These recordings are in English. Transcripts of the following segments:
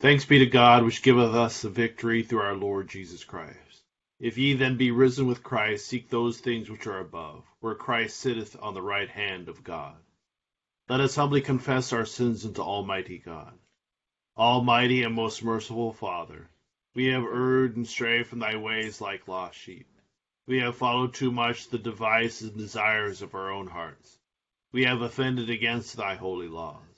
Thanks be to God, which giveth us the victory through our Lord Jesus Christ. If ye then be risen with Christ, seek those things which are above, where Christ sitteth on the right hand of God. Let us humbly confess our sins unto Almighty God. Almighty and most merciful Father, we have erred and strayed from thy ways like lost sheep. We have followed too much the devices and desires of our own hearts. We have offended against thy holy laws.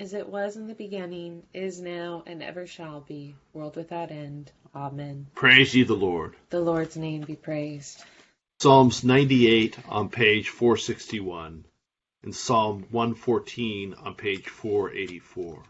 as it was in the beginning, is now, and ever shall be, world without end. Amen. Praise ye the Lord. The Lord's name be praised. Psalms 98 on page 461 and Psalm 114 on page 484.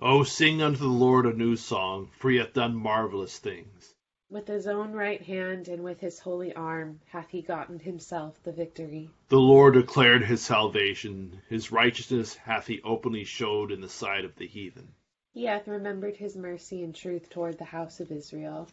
Oh, sing unto the Lord a new song, for he hath done marvelous things. With his own right hand and with his holy arm hath he gotten himself the victory. The Lord declared his salvation, his righteousness hath he openly showed in the sight of the heathen. He hath remembered his mercy and truth toward the house of Israel,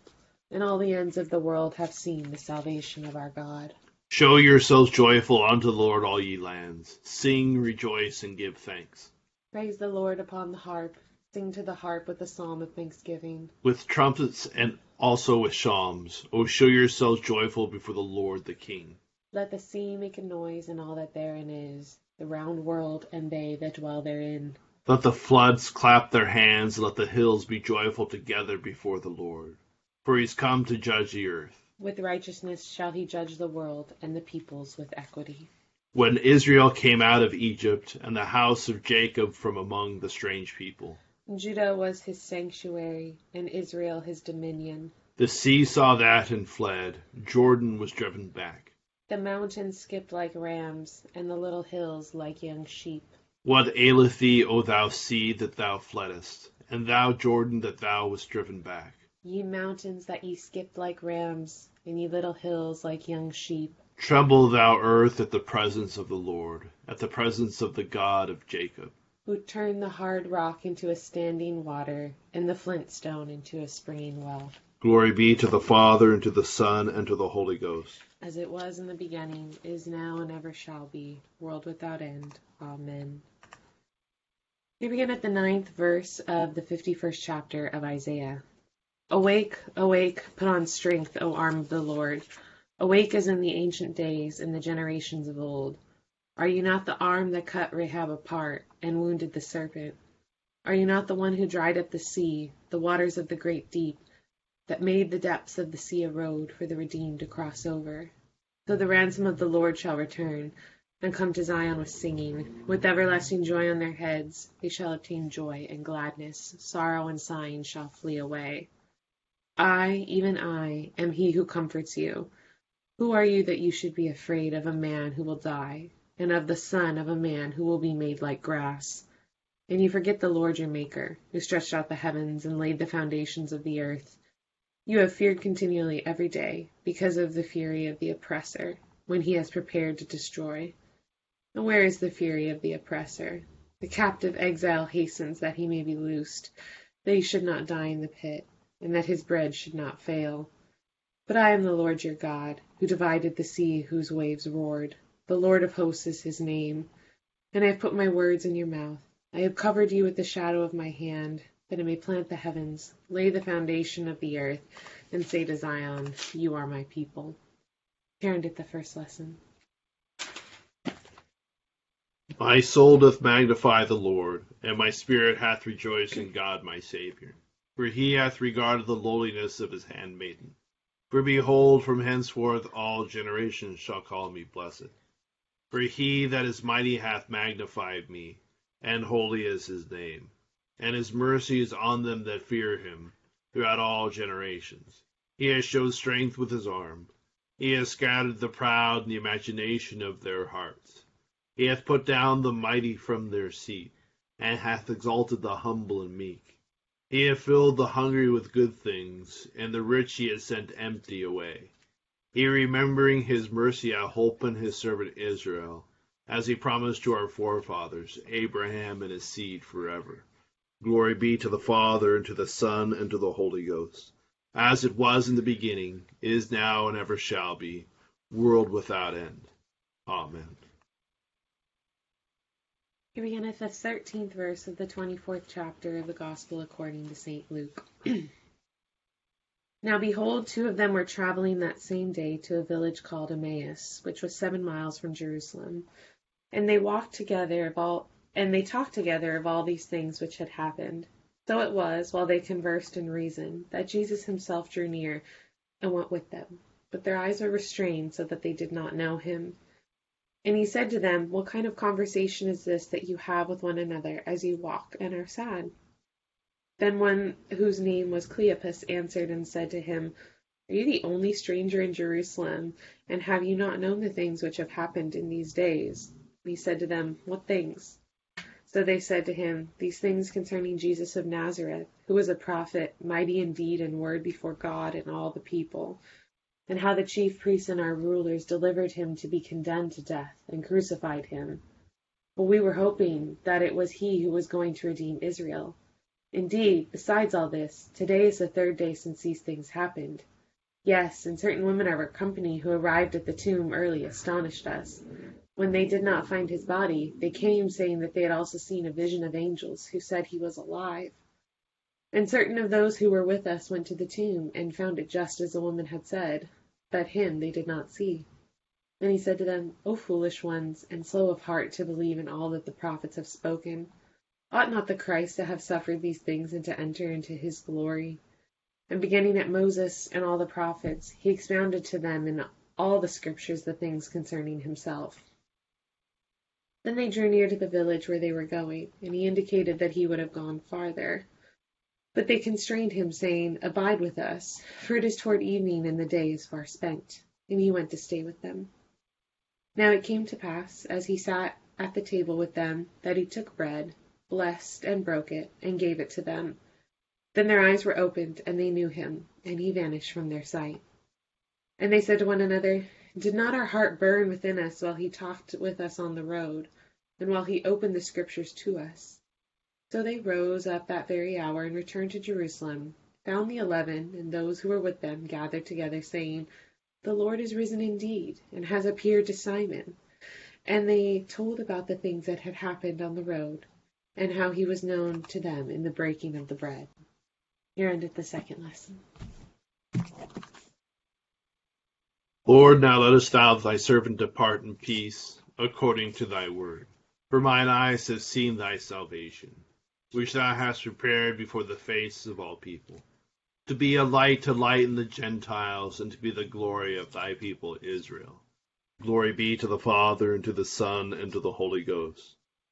and all the ends of the world have seen the salvation of our God. Show yourselves joyful unto the Lord, all ye lands. Sing, rejoice, and give thanks. Praise the Lord upon the harp. Sing to the harp with a psalm of thanksgiving. With trumpets and also with psalms. O show yourselves joyful before the Lord the King. Let the sea make a noise and all that therein is, the round world and they that dwell therein. Let the floods clap their hands, and let the hills be joyful together before the Lord. For he is come to judge the earth. With righteousness shall he judge the world, and the peoples with equity. When Israel came out of Egypt, and the house of Jacob from among the strange people. Judah was his sanctuary, and Israel his dominion. The sea saw that and fled. Jordan was driven back. The mountains skipped like rams, and the little hills like young sheep. What aileth thee, O thou sea, that thou fleddest, and thou Jordan, that thou wast driven back? Ye mountains that ye skipped like rams, and ye little hills like young sheep. Tremble, thou earth, at the presence of the Lord, at the presence of the God of Jacob who turned the hard rock into a standing water, and the flint stone into a springing well. Glory be to the Father, and to the Son, and to the Holy Ghost. As it was in the beginning, is now, and ever shall be, world without end. Amen. We begin at the ninth verse of the 51st chapter of Isaiah. Awake, awake, put on strength, O arm of the Lord. Awake as in the ancient days, in the generations of old. Are you not the arm that cut Rahab apart, and wounded the serpent? Are you not the one who dried up the sea, the waters of the great deep, that made the depths of the sea a road for the redeemed to cross over? So the ransom of the Lord shall return, and come to Zion with singing. With everlasting joy on their heads they shall obtain joy and gladness. Sorrow and sighing shall flee away. I, even I, am he who comforts you. Who are you that you should be afraid of a man who will die? And of the son of a man who will be made like grass. And you forget the Lord your Maker, who stretched out the heavens and laid the foundations of the earth. You have feared continually every day, because of the fury of the oppressor, when he has prepared to destroy. And where is the fury of the oppressor? The captive exile hastens that he may be loosed, that he should not die in the pit. and that his bread should not fail. But I am the Lord your God, who divided the sea whose waves roared. The Lord of hosts is his name. And I have put my words in your mouth. I have covered you with the shadow of my hand, that I may plant the heavens, lay the foundation of the earth, and say to Zion, You are my people. Karen did the first lesson. My soul doth magnify the Lord, and my spirit hath rejoiced in God my Saviour. For he hath regarded the lowliness of his handmaiden. For behold, from henceforth all generations shall call me blessed. For he that is mighty hath magnified me, and holy is his name. And his mercy is on them that fear him throughout all generations. He has showed strength with his arm. He has scattered the proud in the imagination of their hearts. He hath put down the mighty from their seat, and hath exalted the humble and meek. He hath filled the hungry with good things, and the rich he hath sent empty away. He remembering his mercy I hope in his servant Israel, as he promised to our forefathers, Abraham and his seed forever. Glory be to the Father, and to the Son, and to the Holy Ghost, as it was in the beginning, is now, and ever shall be, world without end. Amen. Here beginneth the 13th verse of the 24th chapter of the Gospel according to St. Luke. now behold, two of them were traveling that same day to a village called Emmaus, which was seven miles from Jerusalem. And they walked together of all, and they talked together of all these things which had happened. So it was, while they conversed and reasoned, that Jesus himself drew near and went with them. But their eyes were restrained, so that they did not know him. And he said to them, What kind of conversation is this that you have with one another as you walk and are sad? Then one whose name was Cleopas answered and said to him, Are you the only stranger in Jerusalem, and have you not known the things which have happened in these days? And he said to them, What things? So they said to him, These things concerning Jesus of Nazareth, who was a prophet, mighty in deed and word before God and all the people and how the chief priests and our rulers delivered him to be condemned to death, and crucified him. But we were hoping that it was he who was going to redeem Israel. Indeed, besides all this, today is the third day since these things happened. Yes, and certain women of our company who arrived at the tomb early astonished us. When they did not find his body, they came saying that they had also seen a vision of angels who said he was alive. And certain of those who were with us went to the tomb, and found it just as the woman had said, but him they did not see. And he said to them, O foolish ones, and slow of heart to believe in all that the prophets have spoken. Ought not the Christ to have suffered these things and to enter into his glory? And beginning at Moses and all the prophets, he expounded to them in all the scriptures the things concerning himself. Then they drew near to the village where they were going, and he indicated that he would have gone farther. But they constrained him, saying, Abide with us, for it is toward evening, and the day is far spent. And he went to stay with them. Now it came to pass, as he sat at the table with them, that he took bread, blessed, and broke it, and gave it to them. Then their eyes were opened, and they knew him, and he vanished from their sight. And they said to one another, Did not our heart burn within us while he talked with us on the road, and while he opened the scriptures to us? So they rose up that very hour, and returned to Jerusalem, found the eleven, and those who were with them, gathered together, saying, The Lord is risen indeed, and has appeared to Simon. And they told about the things that had happened on the road, and how he was known to them in the breaking of the bread. Here ended the second lesson. Lord, now lettest thou thy servant depart in peace, according to thy word. For mine eyes have seen thy salvation which thou hast prepared before the face of all people, to be a light to lighten the Gentiles, and to be the glory of thy people Israel. Glory be to the Father, and to the Son, and to the Holy Ghost,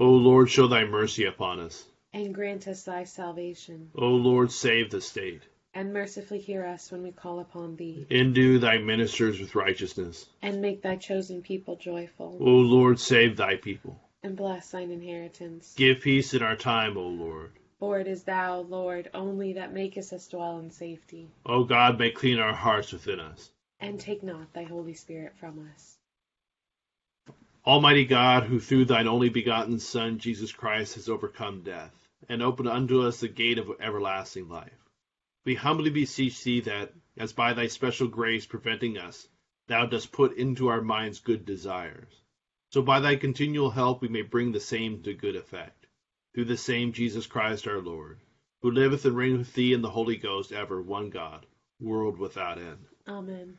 O Lord, show thy mercy upon us. And grant us thy salvation. O Lord, save the state. And mercifully hear us when we call upon thee. Endue thy ministers with righteousness. And make thy chosen people joyful. O Lord, save thy people. And bless thine inheritance. Give peace in our time, O Lord. For it is thou, Lord, only that makest us dwell in safety. O God, may clean our hearts within us. And take not thy Holy Spirit from us. Almighty God, who through thine only begotten Son, Jesus Christ, has overcome death, and opened unto us the gate of everlasting life, we humbly beseech thee that, as by thy special grace preventing us, thou dost put into our minds good desires, so by thy continual help we may bring the same to good effect, through the same Jesus Christ our Lord, who liveth and reigneth with thee in the Holy Ghost, ever one God, world without end. Amen.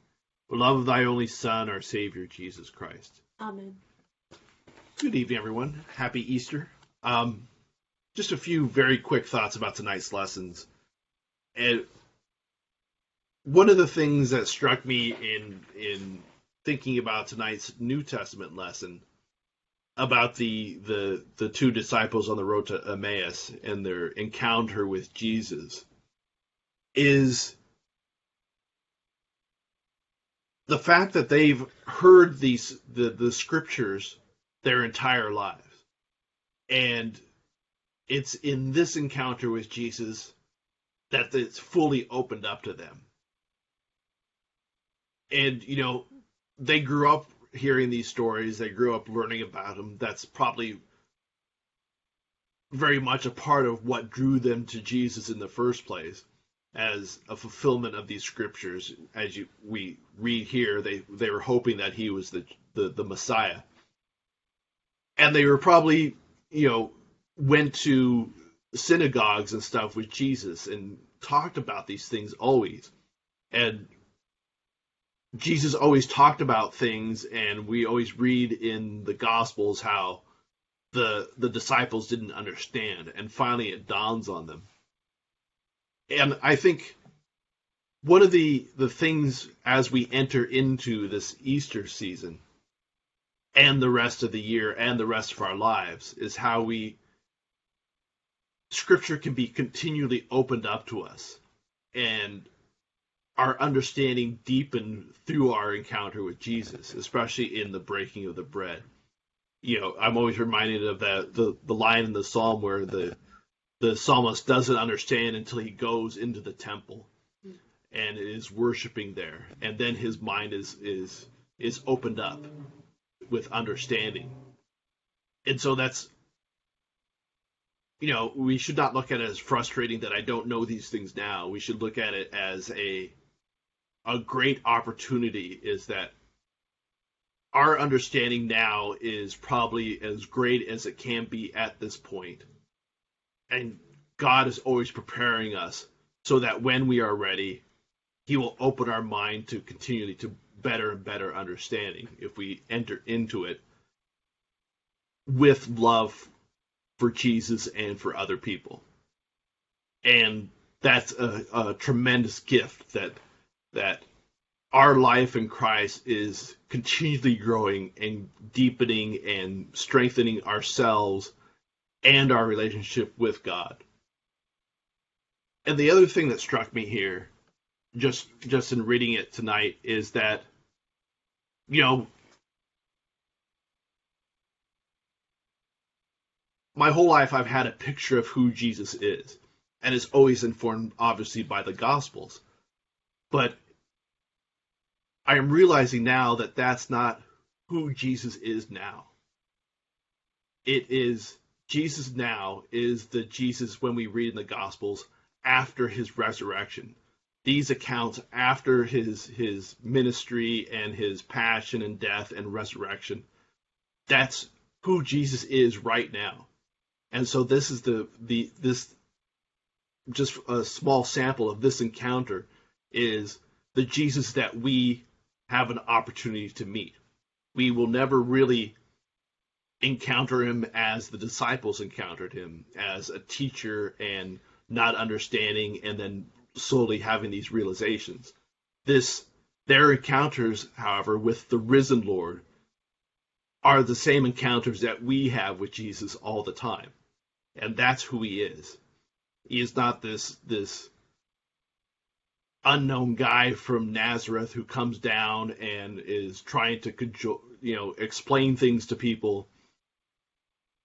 love of thy only Son, our Savior, Jesus Christ. Amen. Good evening, everyone. Happy Easter. Um, just a few very quick thoughts about tonight's lessons. And one of the things that struck me in in thinking about tonight's New Testament lesson about the the the two disciples on the road to Emmaus and their encounter with Jesus is the fact that they've heard these the, the scriptures their entire lives. And it's in this encounter with jesus that it's fully opened up to them. And you know they grew up hearing these stories. They grew up learning about them. That's probably very much a part of what drew them to jesus in the first place as a fulfillment of these scriptures. As you we read here, they they were hoping that he was the the, the Messiah, and they were probably you know went to synagogues and stuff with Jesus and talked about these things always, and Jesus always talked about things, and we always read in the Gospels how the the disciples didn't understand, and finally it dawns on them and I think one of the the things as we enter into this Easter season and the rest of the year and the rest of our lives is how we scripture can be continually opened up to us and our understanding deepened through our encounter with Jesus, especially in the breaking of the bread. You know, I'm always reminded of that the, the line in the psalm where the the psalmist doesn't understand until he goes into the temple and is worshiping there. And then his mind is is is opened up with understanding. And so that's you know we should not look at it as frustrating that i don't know these things now. We should look at it as a a great opportunity is that our understanding now is probably as great as it can be at this point and God is always preparing us so that when we are ready, He will open our mind to continually to better and better understanding if we enter into it with love for Jesus and for other people. And that's a, a tremendous gift that that our life in Christ is continually growing and deepening and strengthening ourselves and our relationship with God. And the other thing that struck me here, just just in reading it tonight, is that you know my whole life I've had a picture of who Jesus is, and it's always informed obviously by the Gospels. But I am realizing now that that's not who Jesus is now. It is Jesus now is the Jesus when we read in the Gospels after his resurrection. These accounts after his his ministry and his passion and death and resurrection. That's who Jesus is right now. And so this is the the this just a small sample of this encounter is the Jesus that we have an opportunity to meet. We will never really encounter him as the disciples encountered him as a teacher and not understanding and then slowly having these realizations. This their encounters, however, with the risen Lord are the same encounters that we have with Jesus all the time. And that's who he is. He is not this this unknown guy from Nazareth who comes down and is trying to you know explain things to people.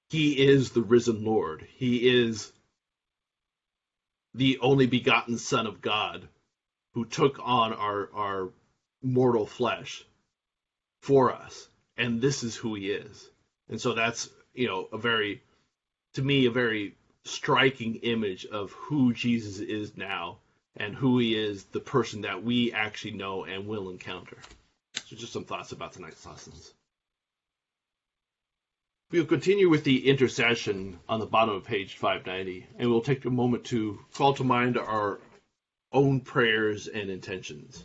He is the risen Lord. He is the only begotten Son of God who took on our our mortal flesh for us. And this is who he is. And so that's, you know, a very to me a very striking image of who Jesus is now and who he is, the person that we actually know and will encounter. So, just some thoughts about tonight's lessons. We'll continue with the intercession on the bottom of page 590, and we'll take a moment to call to mind our own prayers and intentions.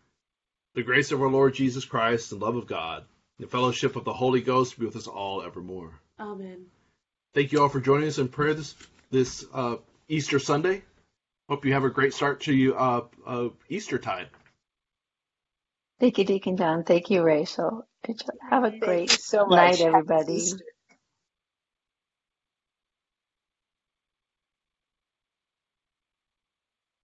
The grace of our Lord Jesus Christ, and love of God, and the fellowship of the Holy Ghost be with us all evermore. Amen. Thank you all for joining us in prayer this this uh, Easter Sunday. Hope you have a great start to uh, uh, Easter tide. Thank you, Deacon John. Thank you, Rachel. Have a great so night, everybody.